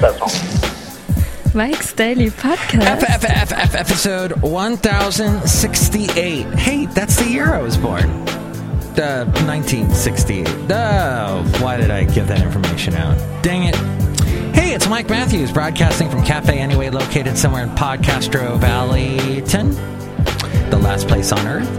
Not. Mike's Daily Podcast. FFFF episode 1068. Hey, that's the year I was born. Uh, 1968. Oh, why did I give that information out? Dang it. Hey, it's Mike Matthews broadcasting from Cafe Anyway, located somewhere in Podcastro Valleyton, the last place on earth.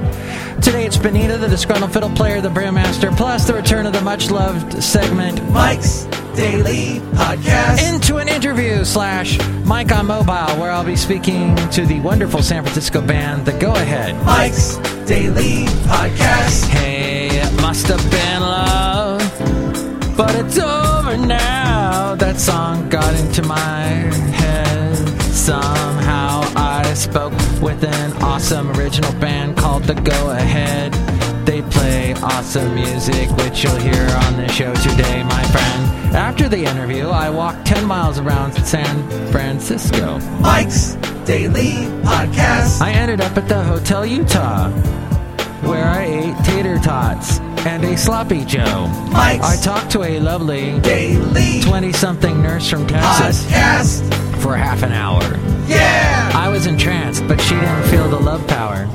Today it's Benita, the disgruntled fiddle player, the brewmaster, plus the return of the much loved segment Mike's Daily Podcast. into an interview slash Mike on Mobile, where I'll be speaking to the wonderful San Francisco band, The Go Ahead. Mike's Daily Podcast. Hey, it must have been love, but it's over now. That song got into my head. Somehow I spoke with an awesome original band called The Go Ahead. They play awesome music, which you'll hear on the show today, my friend. After the interview, I walked 10 miles around San Francisco. Mike's Daily Podcast. I ended up at the Hotel Utah, where I ate tater tots and a sloppy Joe. Mike's I talked to a lovely Daily 20 something nurse from Texas Podcast. for half an hour. Yeah. I was entranced, but she didn't feel the love power.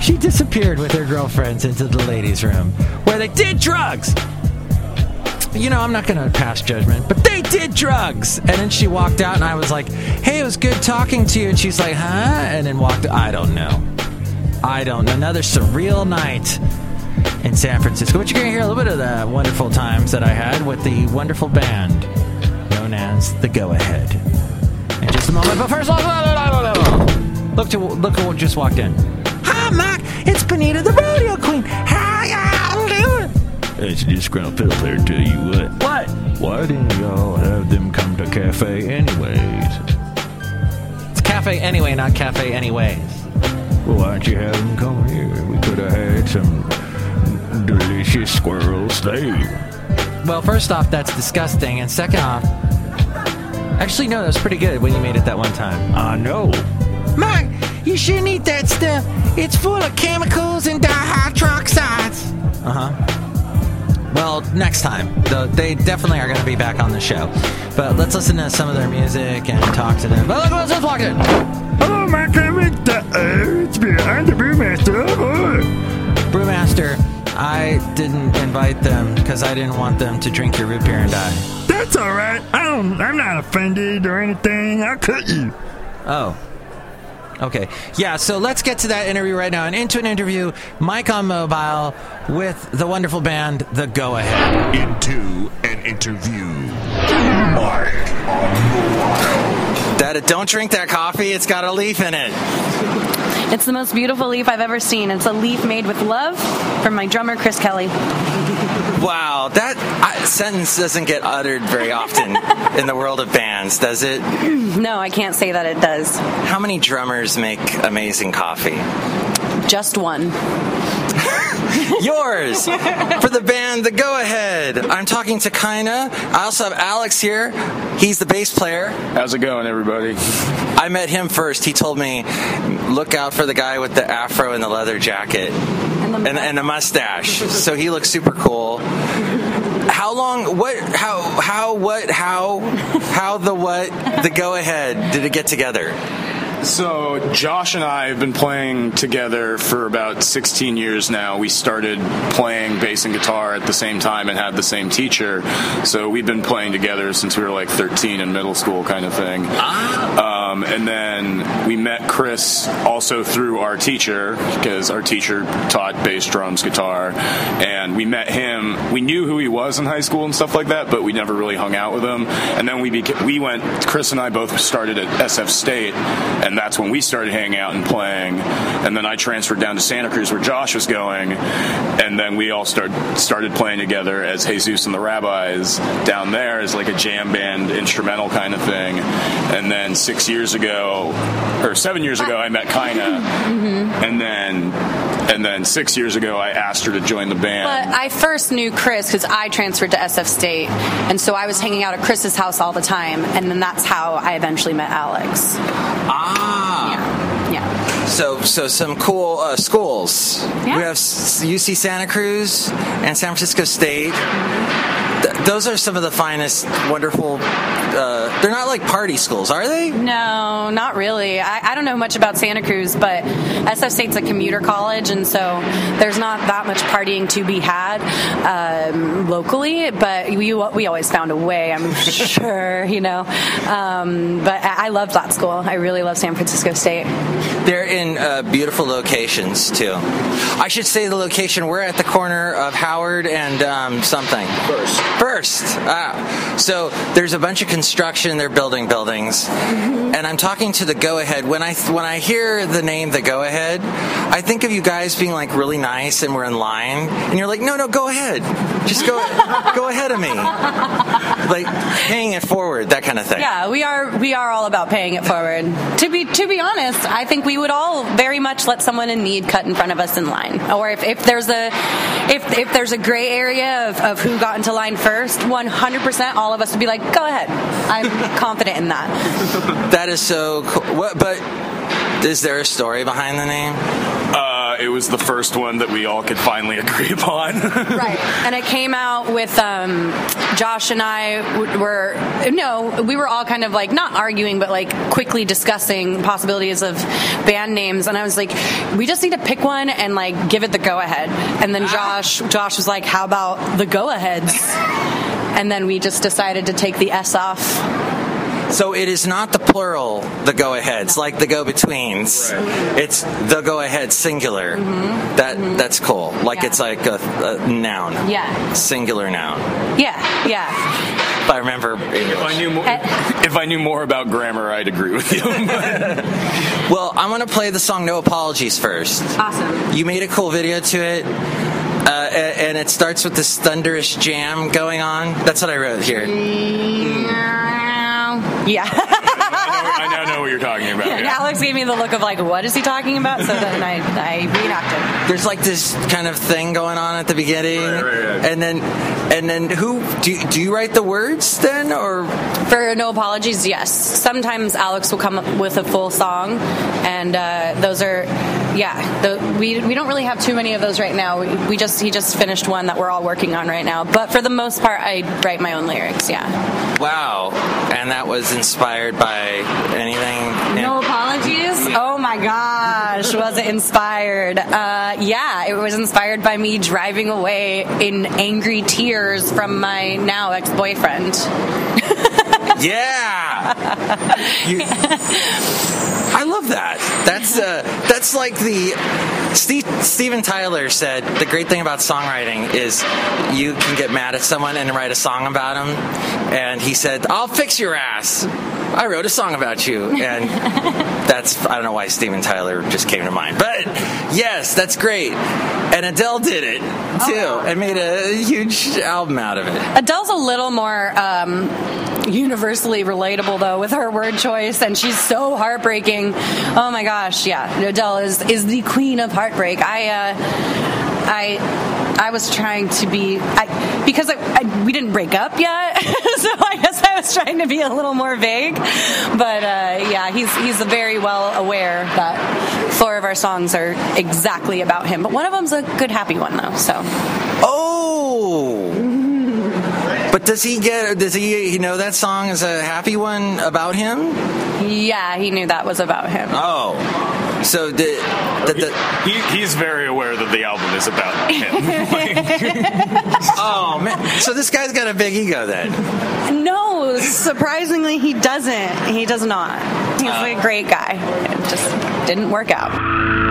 She disappeared with her girlfriends into the ladies' room, where they did drugs. You know, I'm not going to pass judgment, but they did drugs. And then she walked out, and I was like, hey, it was good talking to you. And she's like, huh? And then walked, I don't know. I don't know. Another surreal night in San Francisco. But you're going to hear a little bit of the wonderful times that I had with the wonderful band known as The Go Ahead. In just a moment, but first, look to look at what just walked in. Hi, Mike. It's Benita, the rodeo queen. How y'all doing? It's disgruntled fiddle player, tell you what. What? Why didn't y'all have them come to cafe anyways? It's cafe anyway, not cafe anyways. Well, why don't you have them come here? We could have had some delicious squirrel steak. Well, first off, that's disgusting, and second off, actually no, that was pretty good when you made it that one time. I know. Mike, you shouldn't eat that stuff. It's full of chemicals and dihydroxides. Uh huh. Well, next time. They definitely are going to be back on the show. But let's listen to some of their music and talk to them. But look what's just walked in. Hello, my. Uh, it's behind the brewmaster. Brewmaster, I didn't invite them because I didn't want them to drink your root beer and die. That's all right. I don't. I'm not offended or anything. I'll cut you. Oh. Okay. Yeah, so let's get to that interview right now and into an interview, Mike on Mobile, with the wonderful band, The Go Ahead. into an interview. Don't drink that coffee, it's got a leaf in it. It's the most beautiful leaf I've ever seen. It's a leaf made with love from my drummer, Chris Kelly. Wow, that I, sentence doesn't get uttered very often in the world of bands, does it? No, I can't say that it does. How many drummers make amazing coffee? Just one. Yours for the band The Go Ahead. I'm talking to Kaina. I also have Alex here. He's the bass player. How's it going, everybody? I met him first. He told me, look out for the guy with the afro and the leather jacket And the and, and the mustache. So he looks super cool. How long? What? How? How? What? How? How? The what? The go ahead. Did it get together? So, Josh and I have been playing together for about 16 years now. We started playing bass and guitar at the same time and had the same teacher. So, we've been playing together since we were like 13 in middle school, kind of thing. Um, and then we met Chris also through our teacher, because our teacher taught bass, drums, guitar. And we met him. We knew who he was in high school and stuff like that, but we never really hung out with him. And then we we went, Chris and I both started at SF State. And that's when we started hanging out and playing. And then I transferred down to Santa Cruz where Josh was going. And then we all start, started playing together as Jesus and the Rabbis down there as like a jam band instrumental kind of thing. And then six years ago, or seven years ago, I met Kaina. Mm-hmm. And then and then six years ago, I asked her to join the band. But I first knew Chris because I transferred to SF State, and so I was hanging out at Chris's house all the time, and then that's how I eventually met Alex. Ah. Yeah, yeah. So, so some cool uh, schools. Yeah. We have UC Santa Cruz and San Francisco State. Th- those are some of the finest, wonderful. Uh, they're not like party schools, are they? No, not really. I, I don't know much about Santa Cruz, but SF State's a commuter college, and so there's not that much partying to be had um, locally. But we we always found a way. I'm sure, you know. Um, but I, I loved that school. I really love San Francisco State. They're in uh, beautiful locations too. I should say the location. We're at the corner of Howard and um, something. First. First. Ah. So there's a bunch of construction. They're building buildings, and I'm talking to the Go Ahead. When I when I hear the name the Go Ahead, I think of you guys being like really nice, and we're in line, and you're like, no, no, go ahead, just go go ahead of me, like paying it forward, that kind of thing. Yeah, we are we are all about paying it forward. To be to be honest, I think we would all very much let someone in need cut in front of us in line. Or if, if there's a if if there's a gray area of, of who got into line first, 100% all of us would be like, go ahead. I'm confident in that. That is so cool. What, but is there a story behind the name? It was the first one that we all could finally agree upon. right. And it came out with um, josh and I were no we were all kind of like not arguing but like quickly discussing possibilities of band names. And i was like we just need to pick one and like give it the go ahead and then josh josh was like how about the go aheads and then we just decided to take the s off So it is not the plural, the go aheads, like the go betweens. It's the go ahead singular. Mm-hmm. That mm-hmm. that's cool. Like Yeah. it's like a, a noun. Yeah. Singular noun. yeah yeah If I remember if I English. knew more, eh. if I knew more about grammar, I'd agree with you. Well, I'm gonna play the song No Apologies first. awesome You made a cool video to it. Uh, a- and it starts with this thunderous jam going on. That's what I wrote here. Yeah I now know what you're talking about. And yeah. Alex gave me the look of like, what is he talking about? So then I, I reenacted. There's like this kind of thing going on at the beginning, Right, right, right. and then and then who do you, do you write the words then or For No Apologies, yes. Sometimes Alex will come up with a full song, and uh, those are, yeah, the, we, we don't really have too many of those right now. We, we just He just finished one that we're all working on right now. But for the most part, I write my own lyrics, yeah. wow? And that was inspired by anything. No apologies. Oh my gosh, was it inspired? Uh, yeah, it was inspired by me driving away in angry tears from my now ex boyfriend. Yeah. You- I love that. That's uh, that's like the Steve, Steven Tyler said the great thing about songwriting is you can get mad at someone and write a song about them. And he said, "I'll fix your ass." I wrote a song about you, and that's I don't know why Steven Tyler just came to mind, but yes, that's great. And Adele did it too, and made a huge album out of it. Adele's a little more um, universally relatable though with her word choice, and she's so heartbreaking. Oh my gosh, yeah, Adele is is the queen of heartbreak. I uh, I I was trying to be I, because I, I, we didn't break up yet, so I guess I was trying to be a little more vague. But uh, yeah, he's he's very well aware that four of our songs are exactly about him, but one of them's a good happy one though. So. Oh. But does he get? Does he? You know that song is a happy one about him? Yeah, he knew that was about him. Oh, so the, the, the He, he's very aware that the album is about him. oh man, so this guy's got a big ego then. No, surprisingly, he doesn't. He does not. He's uh. a great guy. It just didn't work out.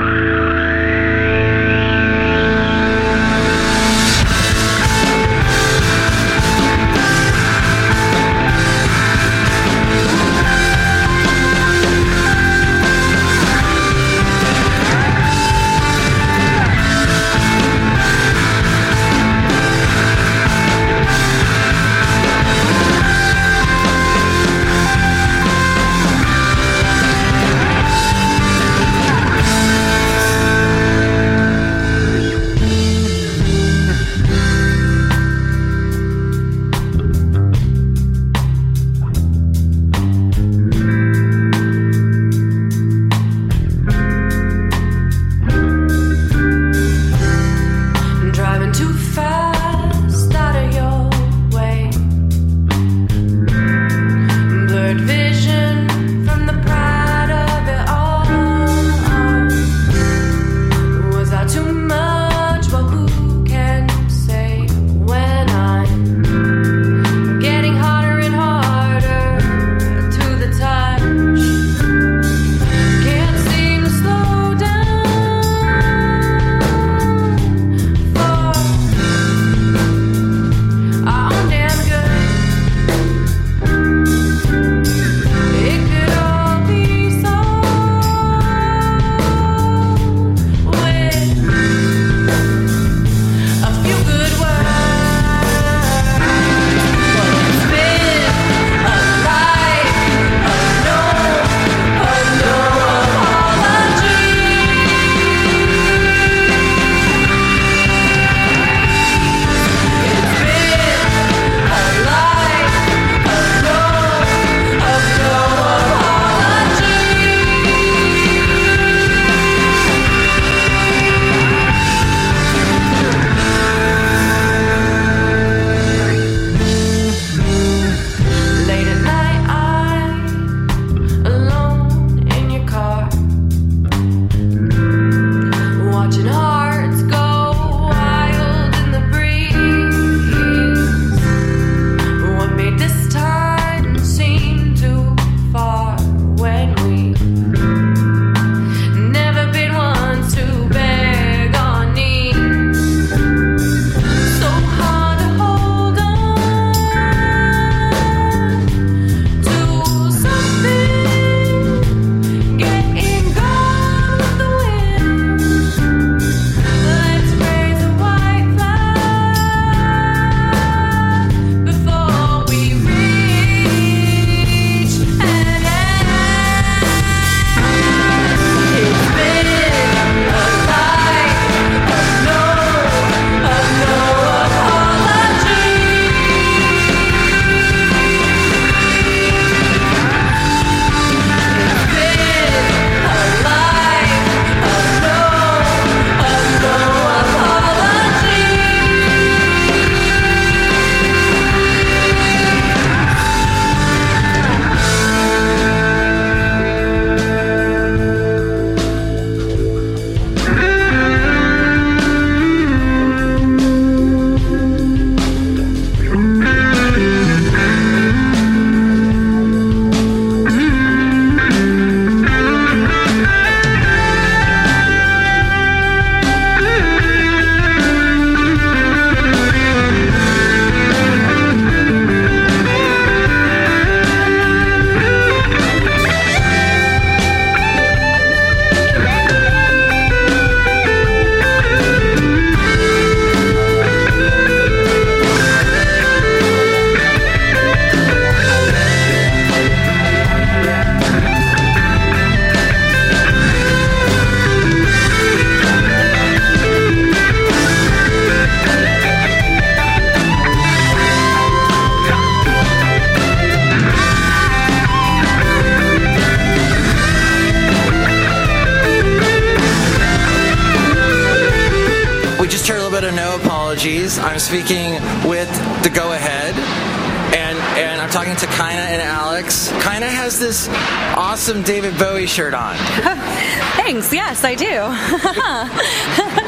Kaina has this awesome David Bowie shirt on. Thanks. Yes, I do.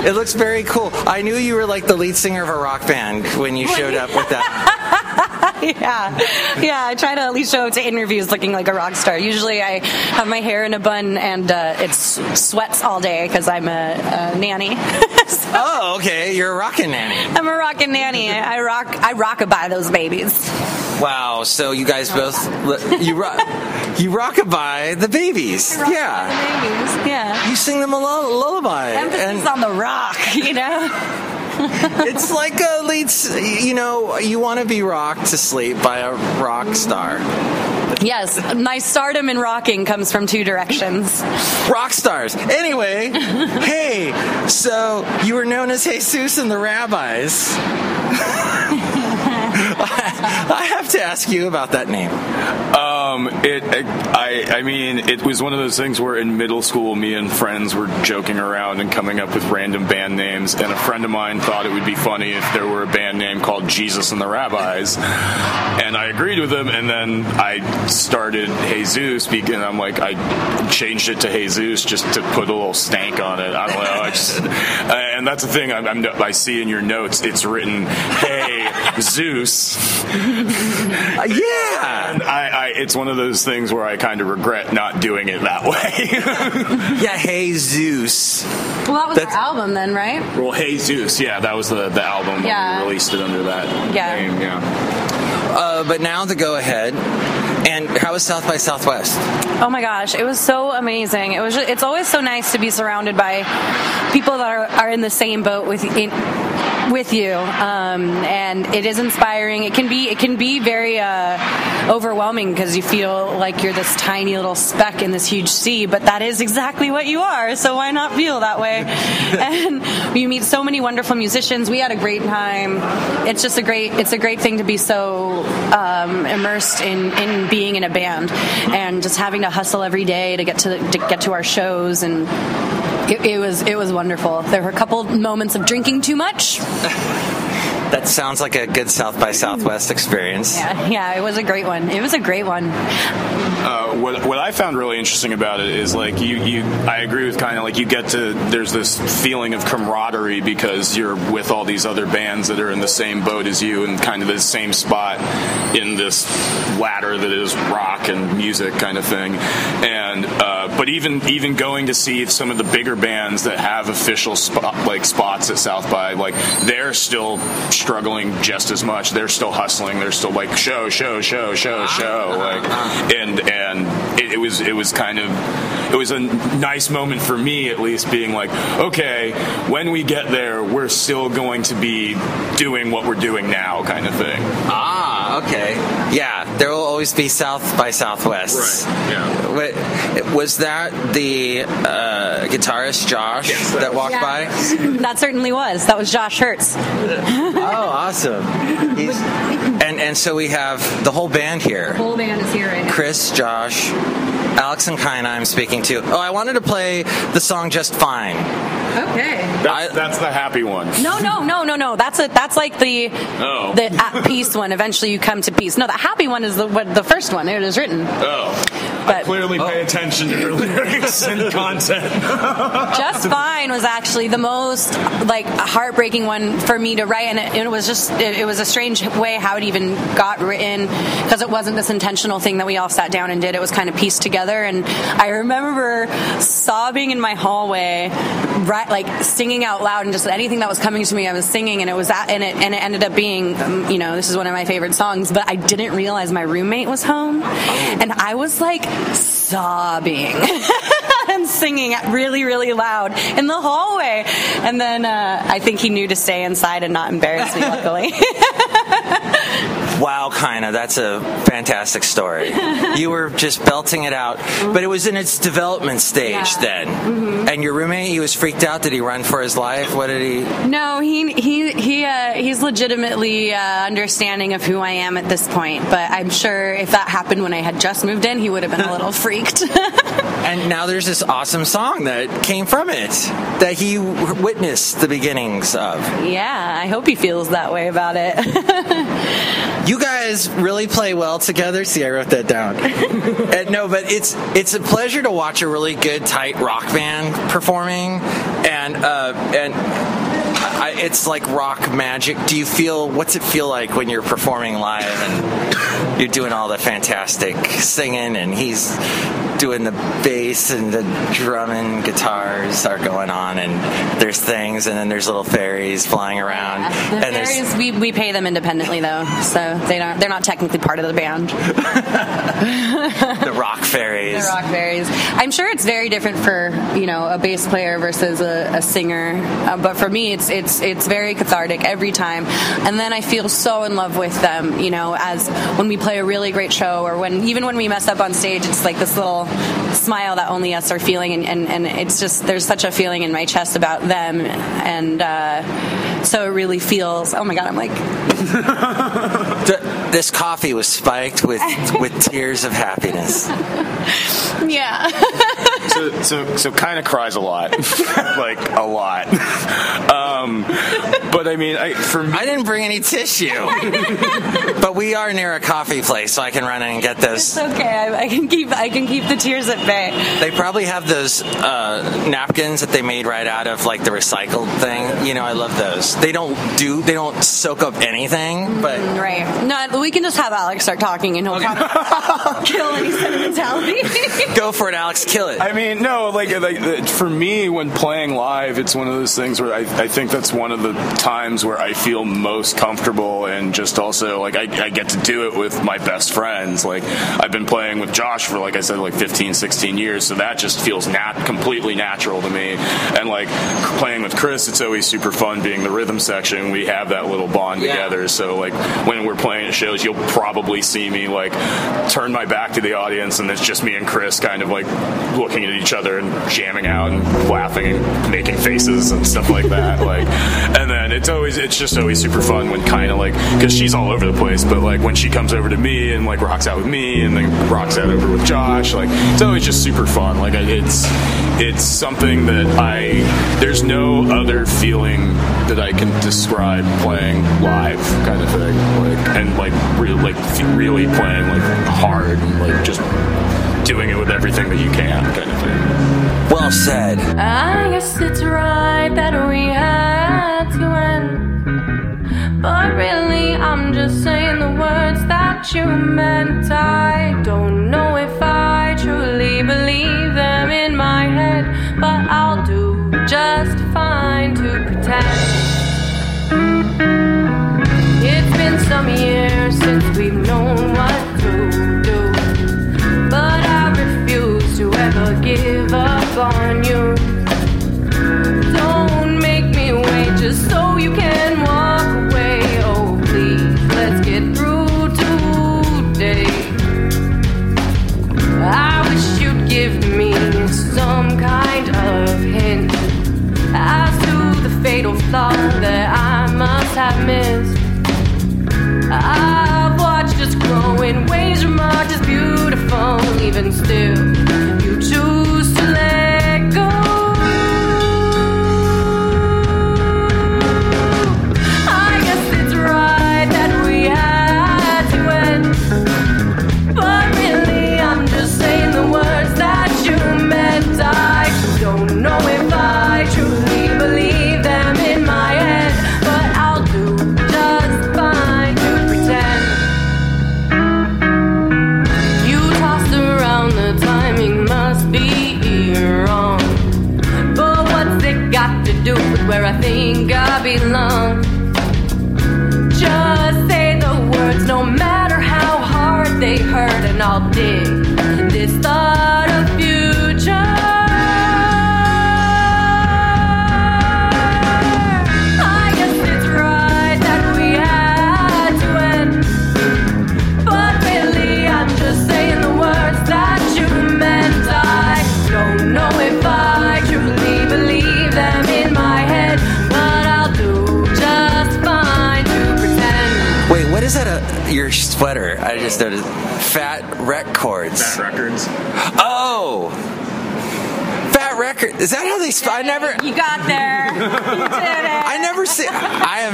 It looks very cool. I knew you were like the lead singer of a rock band when you showed up with that. yeah, yeah. I try to at least show up to interviews looking like a rock star. Usually, I have my hair in a bun and uh, it's sweats all day because I'm a, a nanny. So, Oh, okay. You're a rockin' nanny. I'm a rockin' nanny. I rock. I rockabye those babies. Wow. So you guys both you rock you rockabye the babies. Yeah. The Babies. Yeah. You sing them a lull- lullaby. Emphasis And on the rock. You know. it's like a lead. You know, you want to be rocked to sleep by a rock star. Yes, my stardom in rocking comes from two directions. Rock stars. Anyway, hey. So you were known as Jesus and the Rabbis. I have to ask you about that name. Um, it, I, I mean, it was one of those things where in middle school, me and friends were joking around and coming up with random band names, and a friend of mine thought it would be funny if there were a band name called Jesus and the Rabbis, and I agreed with him, and then I started Jesus, and I'm like, I changed it to Jesus just to put a little stank on it. I don't know, I just, and that's the thing I'm, I'm, I see in your notes. It's written, "Hey Zeus." Uh, yeah. And I, I, it's one of those things where I kind of regret not doing it that way. Yeah, hey Zeus. Well, that was That's- our album then, right? well, Hey Zeus, yeah, that was the, the album when Yeah. we released it under that Yeah. name. Yeah. Uh, but now the go ahead. And how was South by Southwest? Oh my gosh, it was so amazing. It was. Just, it's always so nice to be surrounded by people that are, are in the same boat with in, with you, um, and it is inspiring. It can be it can be very uh, overwhelming because you feel like you're this tiny little speck in this huge sea, but that is exactly what you are. So why not feel that way? and you meet so many wonderful musicians. We had a great time. It's just a great it's a great thing to be so um, immersed in in being in a band and just having to hustle every day to get to, to get to our shows and. It, it was it was wonderful. There were a couple moments of drinking too much. That sounds like a good South by Southwest experience. Yeah, yeah, it was a great one. It was a great one. Uh, what, what I found really interesting about it is like you, you I agree with kind of like you get to there's this feeling of camaraderie because you're with all these other bands that are in the same boat as you and kind of the same spot in this ladder that is rock and music kind of thing and uh, but even even going to see some of the bigger bands that have official spot, like spots at South by like they're still struggling just as much. They're still hustling. They're still like show show show show show like and and it, it was it was kind of it was a nice moment for me at least being like okay when we get there we're still going to be doing what we're doing now kind of thing. Ah, okay. Yeah, there will always be South by Southwest. Right. yeah Wa- Was that the uh, guitarist Josh Yes, that that was- walked by? That certainly was. That was Josh Hertz. Oh, awesome. He's, and and so we have the whole band here. whole band is here right now. Chris, Josh, Alex, and Kaina. I'm speaking to. Oh, I wanted to play the song "Just Fine." Okay. that's, I- that's the happy one No, no, no, no, no. That's a that's like the Oh. the at peace one. Eventually, you come to peace. No, the happy one is the what, the first one. It is written. oh But clearly pay attention to your lyrics and content. Just fine was actually the most like heartbreaking one for me to write, and it, it was just it, it was a strange way how it even got written because it wasn't this intentional thing that we all sat down and did. It was kind of pieced together, and I remember sobbing in my hallway, right, like singing out loud, and just anything that was coming to me, I was singing, and it was that, and it and it ended up being, um, you know, this is one of my favorite songs, but I didn't realize my roommate was home, and I was like sobbing. and singing really, really loud in the hallway. And then uh, I think he knew to stay inside and not embarrass me, luckily. Wow, Kaina, that's a fantastic story. you were just belting it out, but it was in its development stage Yeah. then. And your roommate, he was freaked out. Did he run for his life? What did he? no, he he legitimately uh, understanding of who I am at this point. But I'm sure if that happened when I had just moved in, he would have been a little freaked. And now there's this awesome song that came from it that he w- witnessed the beginnings of. Yeah, I hope he feels that way about it. You guys really play well together. See, I wrote that down. and no, but it's it's a pleasure to watch a really good tight rock band performing, and uh, and it's like rock magic. Do you feel what's it feel like when you're performing live and you're doing all the fantastic singing and he's doing the bass and the drum and guitars are going on and there's things and then there's little fairies flying around The and fairies, we, we pay them independently though, so they don't they're not technically part of the band. the rock fairies. The rock fairies. I'm sure it's very different for you know a bass player versus a, a singer, uh, but for me, it's it's it's very cathartic every time. And then I feel so in love with them. You know, as when we play a really great show, or when even when we mess up on stage, it's like this little smile that only us are feeling, and, and, and it's just there's such a feeling in my chest about them, and uh, so it really feels. Oh my god, I'm like this coffee was spiked with with tears of happiness. yeah. so so, so kind of cries a lot, like a lot. Um, but I mean, I, for me, I didn't bring any tissue, but we are near a coffee place, so I can run in and get this. It's okay. I, I can keep I can keep the tears at bay. They probably have those uh, napkins that they made right out of like the recycled thing. You know, I love those. They don't do they don't soak up anything, but Right. No, we can just have Alex start talking and he'll probably kill any sentimentality. go for it, Alex. Kill it. I mean, no, like, like for me, when playing live, it's one of those things where I, I think that's one of the times where I feel most comfortable and just also like I, I get to do it with my best friends. Like I've been playing with Josh for like I said, like 15, 16 years, so that just feels nat- completely natural to me. And like playing with Chris, it's always super fun being the rhythm section. We have that little bond Yeah. together. So like when we're playing at shows, you'll probably see me like turn my back to the audience, and it's just me and Chris kind of like looking at each other and jamming out and laughing and making faces and stuff like that. Like, and then it's always it's just always super fun when kind of like because she's all over the place, but like when she comes over to me and like rocks out with me and then rocks out over with Josh, like it's always just super fun. Like it's it's something that I there's no other feeling that I can describe playing live kind of thing. Like and like really like really playing like hard and like just doing it with everything that you can kind of thing. Well said. I guess it's right that we had to end. But really, I'm just saying the words that you meant. I don't know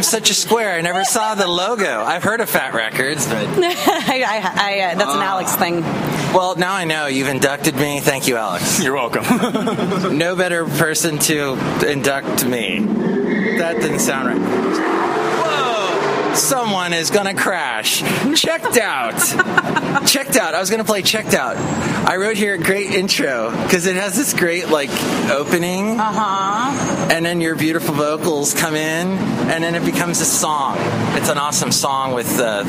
such a square. I never saw the logo. I've heard of Fat Wreck Chords, but I, I, I, uh, that's an Alex thing. well, now I know. You've inducted me. Thank you, Alex. You're welcome. No better person to induct me. That didn't sound right. Whoa! Someone is gonna crash. Checked out. checked out. I was gonna play checked out. I wrote here a great intro because it has this great like opening, Uh huh. and then your beautiful vocals come in, and then it becomes a song. It's an awesome song with uh,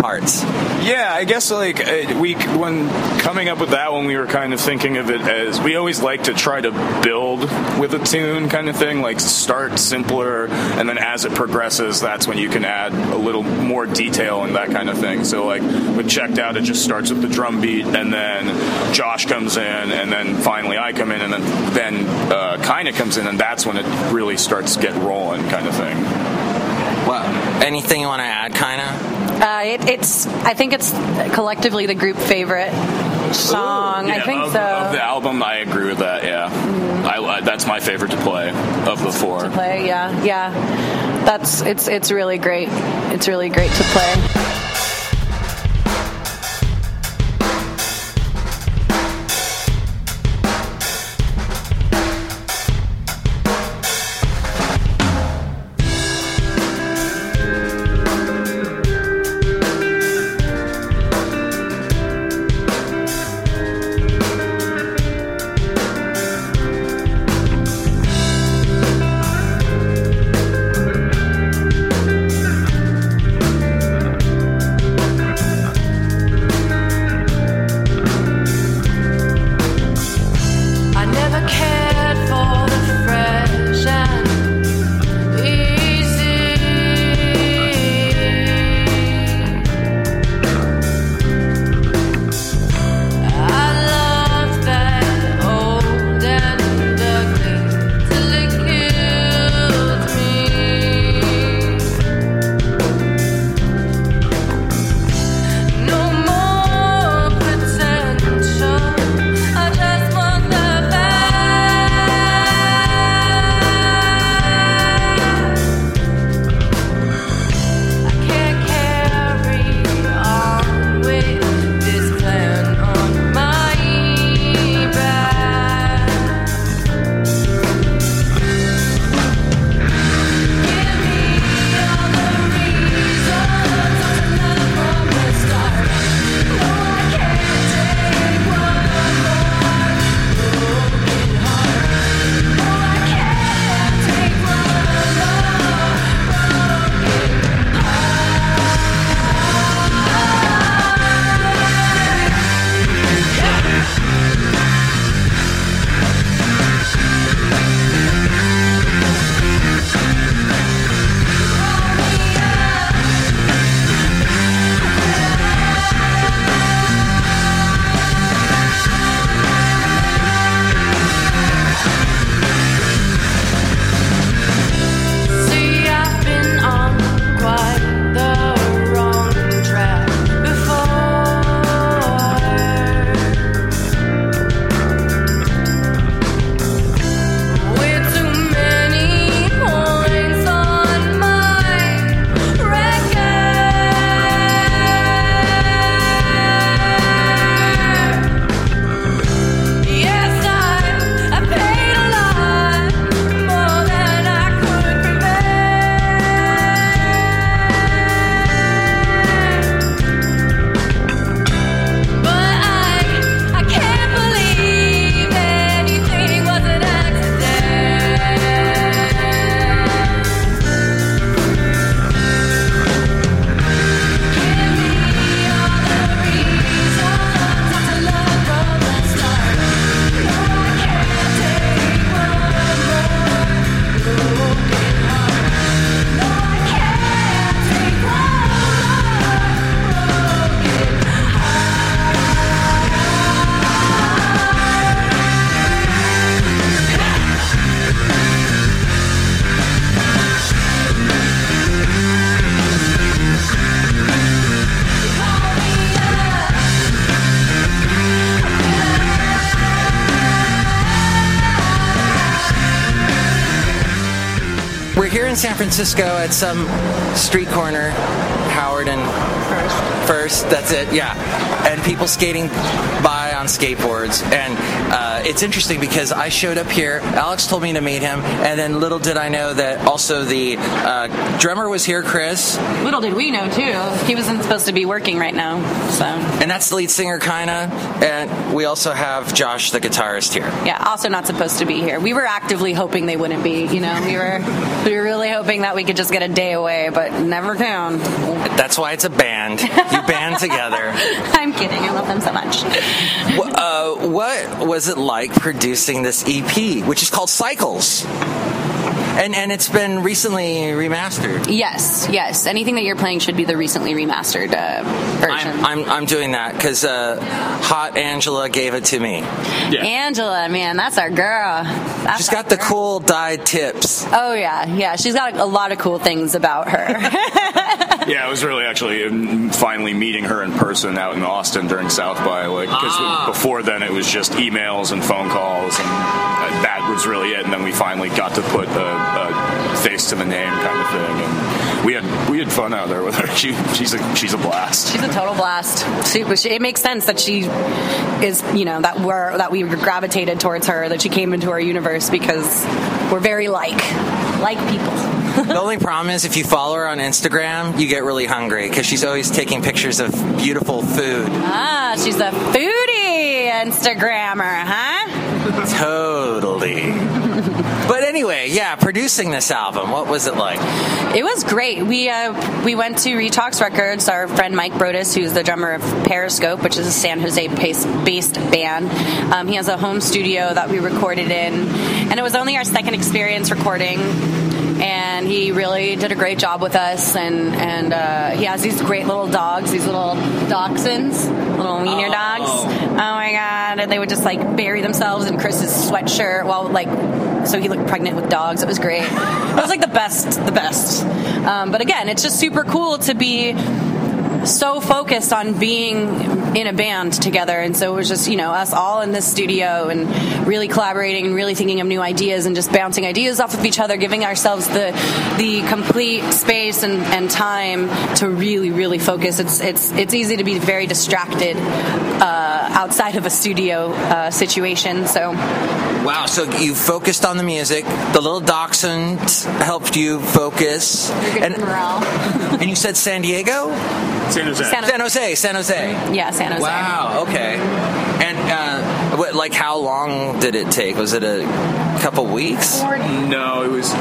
parts. Yeah, I guess like uh, we when coming up with that one, we were kind of thinking of it as we always like to try to build with a tune kind of thing, like start simpler, and then as it progresses, that's when you can add a little more detail and that kind of thing. So like with checked out, it just starts with the drum beat, and then Josh comes in, and then finally I come in, and then then uh, Kaina comes in, and that's when it really starts to get rolling, kind of thing. Well, anything you want to add, Kaina? Uh, it, it's. I think it's collectively the group favorite song. I think of, so. Of the album, I agree with that. Yeah, I, I, that's my favorite to play of the four. To play. Yeah, yeah. That's it's it's really great. It's really great to play. Francisco at some street corner, Howard and First. That's it. Yeah, and people skating by on skateboards, and uh, it's interesting because I showed up here. Alex told me to meet him, and then little did I know that also the uh, drummer was here, Chris, Little did we know too. He wasn't supposed to be working right now, so and that's the lead singer, Kaina. And we also have Josh, the guitarist, here. yeah. Also not supposed to be here. We were actively hoping they wouldn't be. You know, we were we were really hoping that we could just get a day away, but never can. That's why it's a band. You band together. I'm kidding. I love them so much. Uh, what was it like producing this EP, which is called Cycles? And and it's been recently remastered. Yes, yes. Anything that you're playing should be the recently remastered uh, version. I'm, I'm, I'm doing that because uh, Hot Angela gave it to me. Angela, man, that's our girl. That's She's our got the girl. cool dyed tips. Oh yeah, yeah. She's got a lot of cool things about her. Yeah, it was really actually finally meeting her in person out in Austin during South by, like, because before then it was just emails and phone calls, and uh, that was really it. And then we finally got to put a, a face to the name kind of thing, and we had we had fun out there with her. She she's a she's a blast. She's a total blast. She, it makes sense that she is, you know, that we're that we gravitated towards her, that she came into our universe because we're very like like people. The only problem is if you follow her on Instagram, you get really hungry because she's always taking pictures of beautiful food. Ah, she's a foodie Instagrammer, huh? Totally. but anyway, yeah, producing this album, what was it like? It was great. We uh, we went to Retox Records. Our friend Mike Brodus, who's the drummer of Periscope, which is a San Jose based band, um, he has a home studio that we recorded in, and it was only our second experience recording. And he really did a great job with us, and and uh, he has these great little dogs, these little dachshunds, little wiener dogs. Oh my god! And they would just like bury themselves in Chris's sweatshirt while like so he looked pregnant with dogs. It was great. It was like the best, the best. Um, but again, it's just super cool to be so focused on being in a band together. And so it was just you know us all in this studio and really collaborating and really thinking of new ideas and just bouncing ideas off of each other giving ourselves the the complete space and, and time to really really focus. It's it's it's easy to be very distracted uh, outside of a studio uh, situation. So Wow, so you focused on the music. The little dachshund helped you focus. you're good And, morale and you said San Diego? San Jose. San- San Jose, San Jose. yeah San Jose Wow, okay. And uh, what, like how long did it take? Was it a couple weeks? No, it was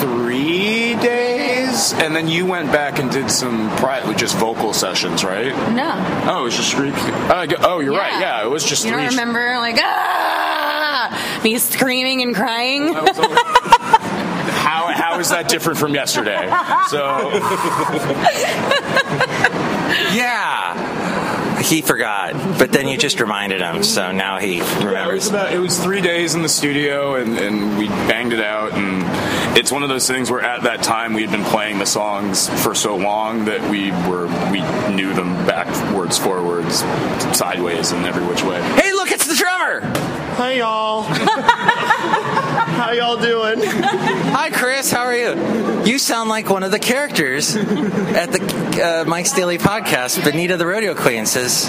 three days, and then you went back and did some private, just vocal sessions, right? no Oh, it was just three. Oh, oh, you're right. Yeah, it was just You three. don't remember like ah, me screaming and crying? That was only- how how is that different from yesterday? So Yeah. He forgot, but then you just reminded him, so now he it was remembers. about it was three days in the studio, and, and we banged it out. And it's one of those things where at that time we had been playing the songs for so long that we were we knew them backwards, forwards, sideways, and every which way. Hey, look, it's the drummer. Hi y'all. Y'all doing? Hi, Chris. How are you? You sound like one of the characters at the uh, Mike's Daily Podcast. Benita the Rodeo Queen says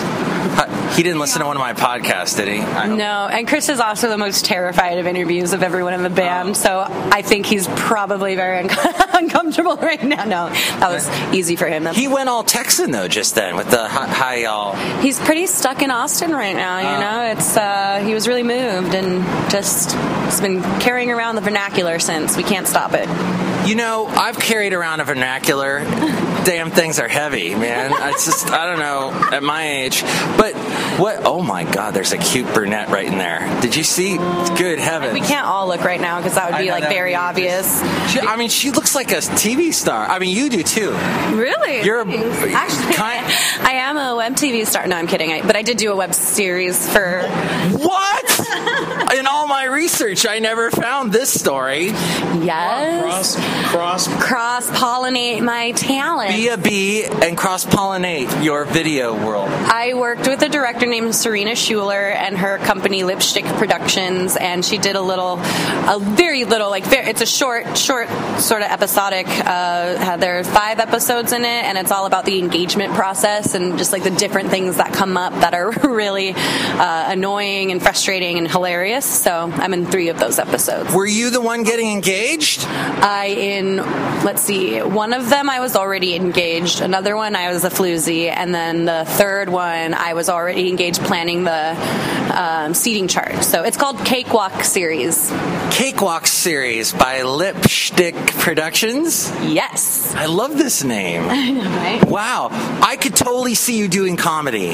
he didn't listen to one of my podcasts, did he? No, and Chris is also the most terrified of interviews of everyone in the band, so I think he's probably very un- uncomfortable right now. No, that was easy for him. That's- He went all Texan though just then with the hi, hi y'all. he's pretty stuck in Austin right now. You know, it's uh, he was really moved and just has been carrying around the vernacular since. We can't stop it. You know, I've carried around a vernacular. Damn things are heavy, man. It's just I don't know at my age. But what? Oh my God! There's a cute brunette right in there. Did you see? Good heavens! We can't all look right now because that would be know, like very be obvious. She, I mean, she looks like a TV star. I mean, you do too. Really? You're a- Thanks. actually kind- I am a web TV star. No, I'm kidding. I, but I did do a web series for. What? in all my research, I never found this story. Yes. Cross, cross. Cross pollinate my talent. Be a bee and cross pollinate your video world. I worked with a director named Serena Schuler and her company Lipstick Productions, and she did a little, a very little, like very, it's a short, short sort of episodic. Uh, there are five episodes in it, and it's all about the engagement process and just like the different things that come up that are really uh, annoying and frustrating and hilarious. So I'm in three of those episodes. Were you the one getting engaged? I in let's see, one of them I was already engaged, another one I was a floozy, and then the third one I was already engaged planning the um, seating chart. So it's called Cakewalk Series. Cakewalk series by Lipstick Productions. Yes. I love this name. I know, Right? Wow, I could totally see you doing comedy.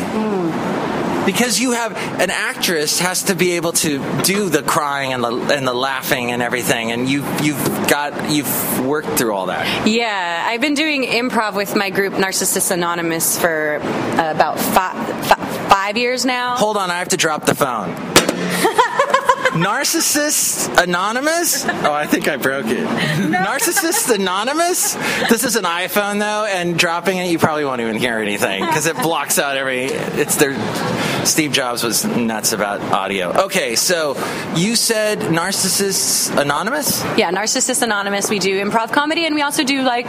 Because you have an actress has to be able to do the crying and the and the laughing and everything, and you you've got you've worked through all that. Yeah, I've been doing improv with my group Narcissist Anonymous for uh, about five, five years now. Hold on, I have to drop the phone. Narcissist Anonymous? Oh, I think I broke it. Narcissist Anonymous? This is an iPhone though, and dropping it, you probably won't even hear anything because it blocks out every. It's their. Steve Jobs was nuts about audio. Okay, so you said Narcissists Anonymous? Yeah, Narcissist Anonymous. We do improv comedy, and we also do like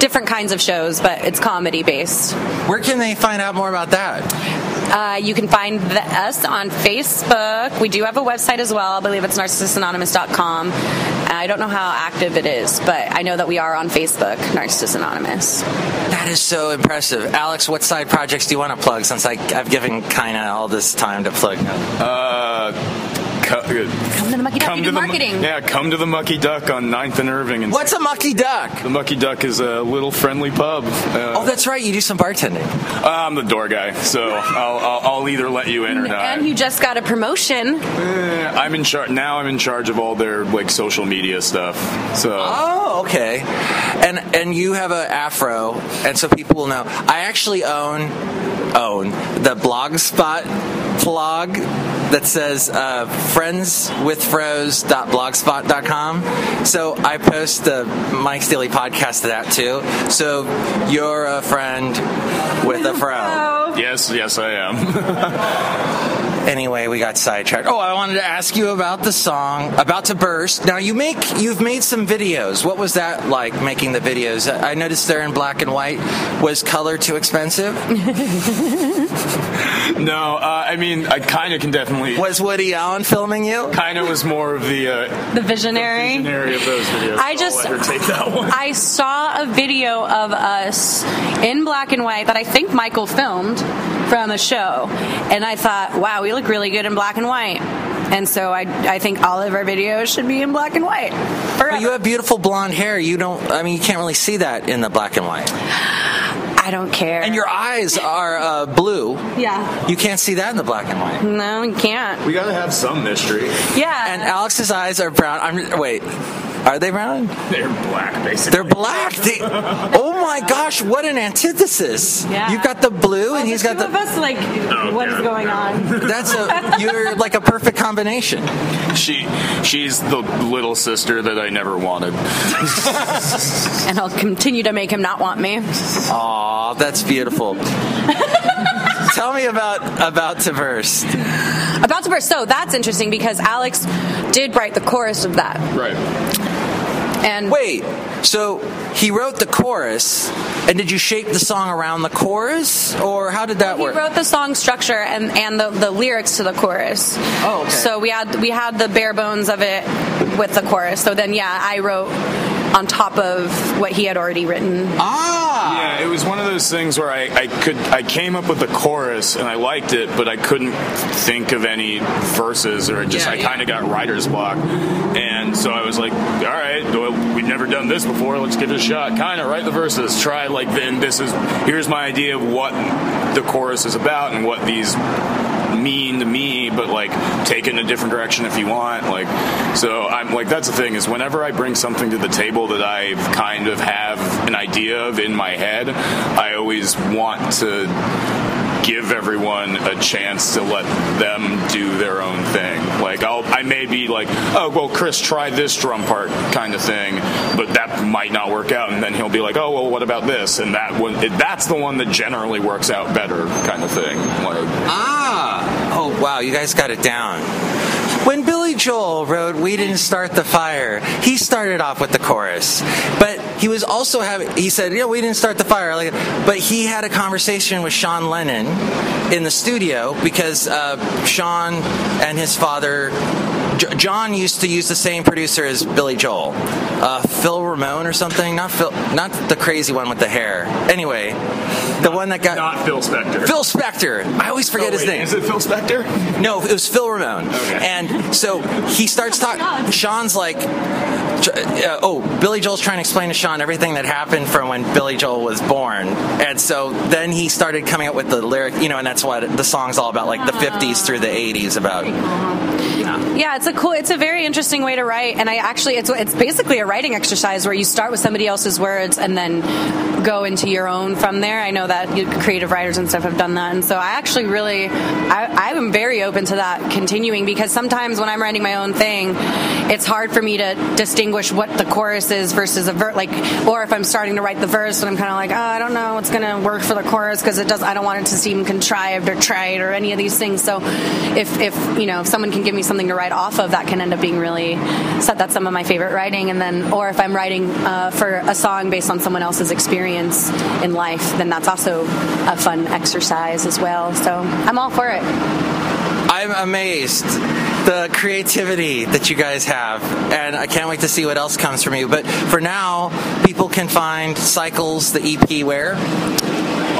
different kinds of shows, but it's comedy based. Where can they find out more about that? Uh, you can find the, us on Facebook. We do have a website as well. I believe it's narcissistanonymous.com. I don't know how active it is, but I know that we are on Facebook, Narcissist Anonymous. That is so impressive. Alex, what side projects do you want to plug since I, I've given kind of all this time to plug? Uh, co- Come to the Mucky Duck. You do to the, marketing. yeah, come to the Mucky Duck on 9th and Irving. And What's a mucky duck? the Mucky Duck is a little friendly pub. Uh, Oh, that's right. You do some bartending. I'm the door guy, so I'll, I'll, I'll either let you in or not. And you just got a promotion. Eh, I'm in charge now. I'm in charge of all their like social media stuff. So Oh, okay. And and you have a afro, and so people will know. I actually own own the blogspot blog that says uh, friendswithfroze.blogspot.com. So I post the Mike's Daily Podcast to that too. So you're a friend with a fro. yes, yes, I am. Anyway, we got sidetracked. Oh, I wanted to ask you about the song "About to Burst." Now, you make you've made some videos. What was that like making the videos? I noticed they're in black and white. Was color too expensive? no, uh, I mean I kind of can definitely. Was Woody Allen filming you? Kind of was more of the uh, The visionary. visionary of those videos. I I'll just let her take that one. I saw a video of us in black and white that I think Michael filmed from a show, and I thought, wow, we look really good in black and white. And so I, I think all of our videos should be in black and white. Forever. But you have beautiful blonde hair. You don't. I mean, you can't really see that in the black and white. I don't care. And your eyes are uh, blue. yeah. You can't see that in the black and white. No, you can't. We gotta have some mystery. Yeah. And Alex's eyes are brown. I'm wait. Are they brown? They're black, basically. They're black. They, oh my gosh, what an antithesis! Yeah. You've got the blue, and he's got two of the. us like, oh, what is going on? That's a. You're like a perfect combination. She, she's the little sister that I never wanted. and I'll continue to make him not want me. Aw, that's beautiful. Tell me about about to burst. About to burst. So that's interesting because Alex did write the chorus of that. Right. And Wait, so he wrote the chorus, and did you shape the song around the chorus, or how did that He work? He wrote the song structure and, and the, the lyrics to the chorus. Oh, okay. So we had we had the bare bones of it with the chorus. So then yeah, I wrote on top of what he had already written. ah, Yeah, it was one of those things where I, I could I came up with the chorus and I liked it, but I couldn't think of any verses or it just Yeah, I yeah. kind of got writer's block, and so I was like, all right, well, we've never done this before. Let's give it a shot. Kind of write the verses. Try like then this is here's my idea of what the chorus is about and what these mean to me, but like take it in a different direction if you want. Like, so I'm like, that's the thing is whenever I bring something to the table that I kind of have an idea of in my head, I always want to give everyone a chance to let them do their own thing. Like I'll, I may be like, oh well, Chris, try this drum part kind of thing, but that might not work out, and then he'll be like, oh well, what about this? And that one, that's the one that generally works out better, kind of thing. Like, Ah! Oh, wow, you guys got it down. When Billy Joel wrote We Didn't Start the Fire, he started off with the chorus. But he was also having, he said, Yeah, we didn't start the fire. Like, but he had a conversation with Sean Lennon in the studio because uh, Sean and his father. J- John used to use the same producer as Billy Joel, uh, Phil Ramone or something. Not Phil, not the crazy one with the hair. Anyway, the one that got not Phil Spector. Phil Spector. I always forget Oh, his name. Is it Phil Spector? No, it was Phil Ramone. Okay. And so he starts talking. Sean's like, uh, oh, Billy Joel's trying to explain to Sean everything that happened from when Billy Joel was born. And so then he started coming up with the lyric, you know, and that's what the song's all about, like the 50s through the 80s about. Yeah, it's a cool. It's a very interesting way to write, and I actually, it's it's basically a writing exercise where you start with somebody else's words and then go into your own from there. I know that creative writers and stuff have done that, and so I actually really, I, I'm very open to that continuing because sometimes when I'm writing my own thing, it's hard for me to distinguish what the chorus is versus a verse. Like, or if I'm starting to write the verse and I'm kind of like, oh, I don't know going to work for the chorus because it does. I don't want it to seem contrived or trite or any of these things. So, if if you know, if someone can give me something to write off of, that can end up being really. So that's some of my favorite writing. And then, or if I'm writing uh, for a song based on someone else's experience in life, then that's also a fun exercise as well. So I'm all for it. I'm amazed the creativity that you guys have, and I can't wait to see what else comes from you. But for now, people can find Cycles, the EP, where?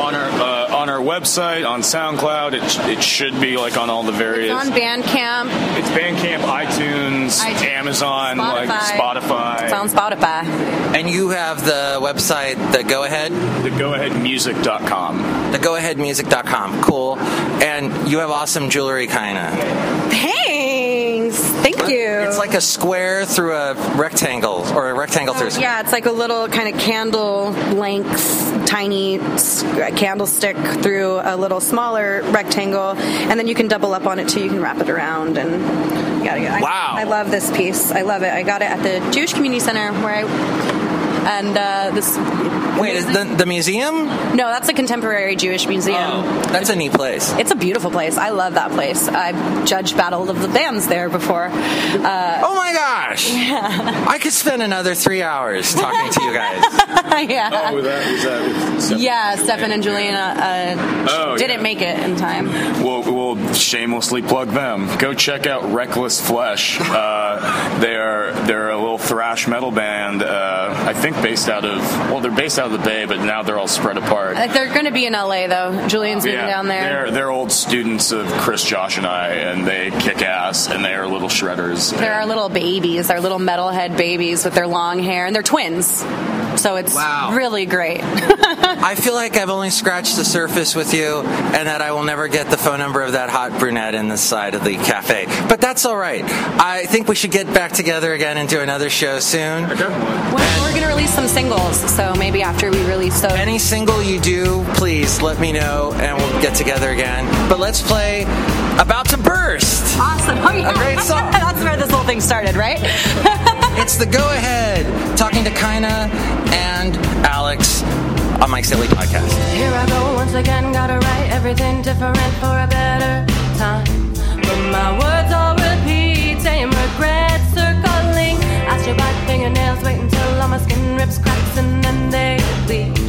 On our uh, on our website, on SoundCloud, it, sh- it should be like on all the various. It's on Bandcamp. It's Bandcamp, iTunes, iTunes, Amazon, like Spotify. It's on Spotify. And you have the website, the Go Ahead, the goaheadmusic.com. the GoAheadMusic.com. Cool. And you have awesome jewelry, kinda. Thanks. Thank you. It's like a square through a rectangle, or a rectangle through. a square. Yeah, it's like a little kind of candle length, tiny candlestick through a little smaller rectangle, and then you can double up on it too. You can wrap it around and yada yada. Wow. I, I love this piece. I love it. I got it at the Jewish Community Center where I. And uh, this. Wait, is the, the museum? No, that's a contemporary Jewish museum. Oh, that's a neat place. It's a beautiful place. I love that place. I've judged Battle of the Bands there before. Uh, Oh my gosh! Yeah. I could spend another three hours talking to you guys. yeah. Oh, that was that. with Steph- Yeah, Stefan and Juliana uh, Oh, didn't yeah. make it in time. We'll, we'll shamelessly plug them. Go check out Reckless Flesh. Uh, they're they're a little thrash metal band. Uh, I think based out of well, they're based out of the Bay, but now they're all spread apart. Uh, They're going to be in LA though. Julian's moving down there. They're they're old students of Chris, Josh, and I, and they kick ass, and they are little shredders. They're our little babies, our little metalhead babies with their long hair, and they're twins. So it's Wow. really great. I feel like I've only scratched the surface with you, and that I will never get the phone number of that hot brunette in the side of the cafe. But that's all right. I think we should get back together again and do another show soon. Definitely. we're we're going to release some singles, so maybe after we release those. Any single you do, please let me know, and we'll get together again. But let's play "About to Burst." Awesome. Oh, yeah. A great song. That's where this whole thing started, right? It's the Go Ahead, talking to Kaina and Alex on Mike's Daily Podcast. Here I go once again, gotta write everything different for a better time. But my words all repeat, same regrets circling. As you bite fingernails, wait until all my skin rips cracks and then they bleed.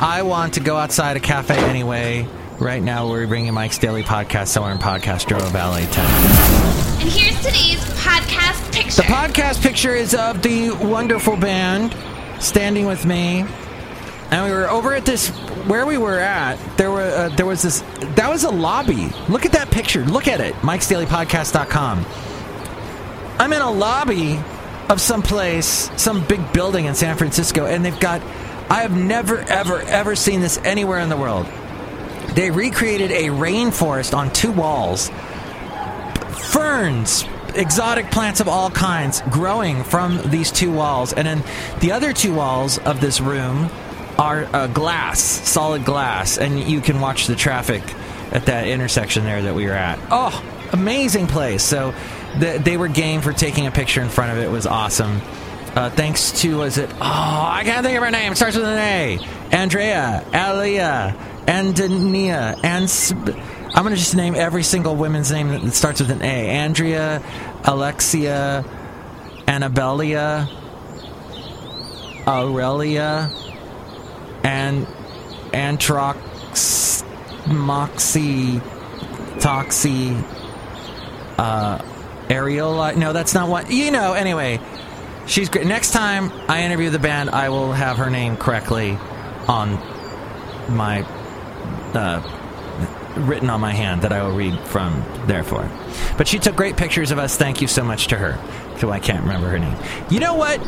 I want to go outside a cafe anyway. Right now, we're bringing Mike's Daily Podcast somewhere in Podcastro Valley, Texas. And here's today's podcast picture. The podcast picture is of the wonderful band standing with me. And we were over at this where we were at. There were uh, there was this that was a lobby. Look at that picture. Look at it. Mike'sDailyPodcast.com. I'm in a lobby of some place, some big building in San Francisco, and they've got. I have never, ever, ever seen this anywhere in the world. They recreated a rainforest on two walls. Ferns, exotic plants of all kinds growing from these two walls. And then the other two walls of this room are uh, glass, solid glass, and you can watch the traffic at that intersection there that we were at. Oh, amazing place. So the, they were game for taking a picture in front of it. It was awesome. Uh, thanks to, was it? Oh, I can't think of her name. It starts with an A. Andrea, Alia, Antonia, and I'm going to just name every single woman's name that starts with an A. Andrea, Alexia, Annabelia, Aurelia, and Antrox, Moxie, Toxie, uh. No, that's not what. You know, anyway. She's great. Next time I interview the band, I will have her name correctly on my. Uh, written on my hand that I will read from therefore. But she took great pictures of us. Thank you so much to her. So I can't remember her name. You know what?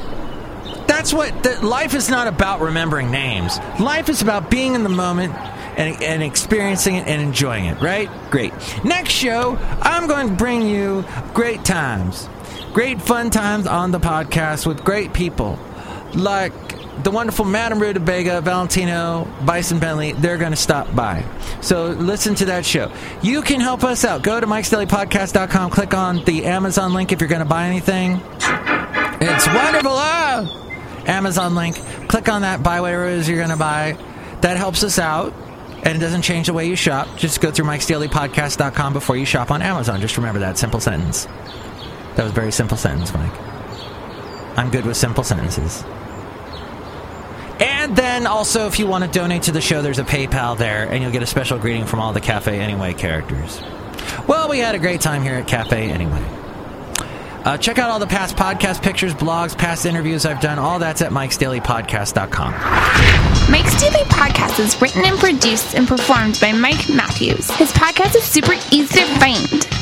That's what the, life is not about remembering names. Life is about being in the moment and, and experiencing it and enjoying it, right? Great. Next show, I'm going to bring you great times. Great fun times on the podcast with great people like the wonderful Madame Rutabaga, Valentino, Bison Bentley, they're going to stop by. So listen to that show. You can help us out. Go to Mike'sDailyPodcast.com, click on the Amazon link if you're going to buy anything. It's wonderful. Oh! Amazon link. Click on that, buy whatever it is you're going to buy. That helps us out, and it doesn't change the way you shop. Just go through Mike'sDailyPodcast.com before you shop on Amazon. Just remember that simple sentence. That was a very simple sentence, Mike. I'm good with simple sentences. And then also, if you want to donate to the show, there's a PayPal there, and you'll get a special greeting from all the Cafe Anyway characters. Well, we had a great time here at Cafe Anyway. Uh, check out all the past podcast pictures, blogs, past interviews I've done. All that's at mikesdailypodcast.com. Mike's Daily Podcast is written and produced and performed by Mike Matthews. His podcast is super easy to find.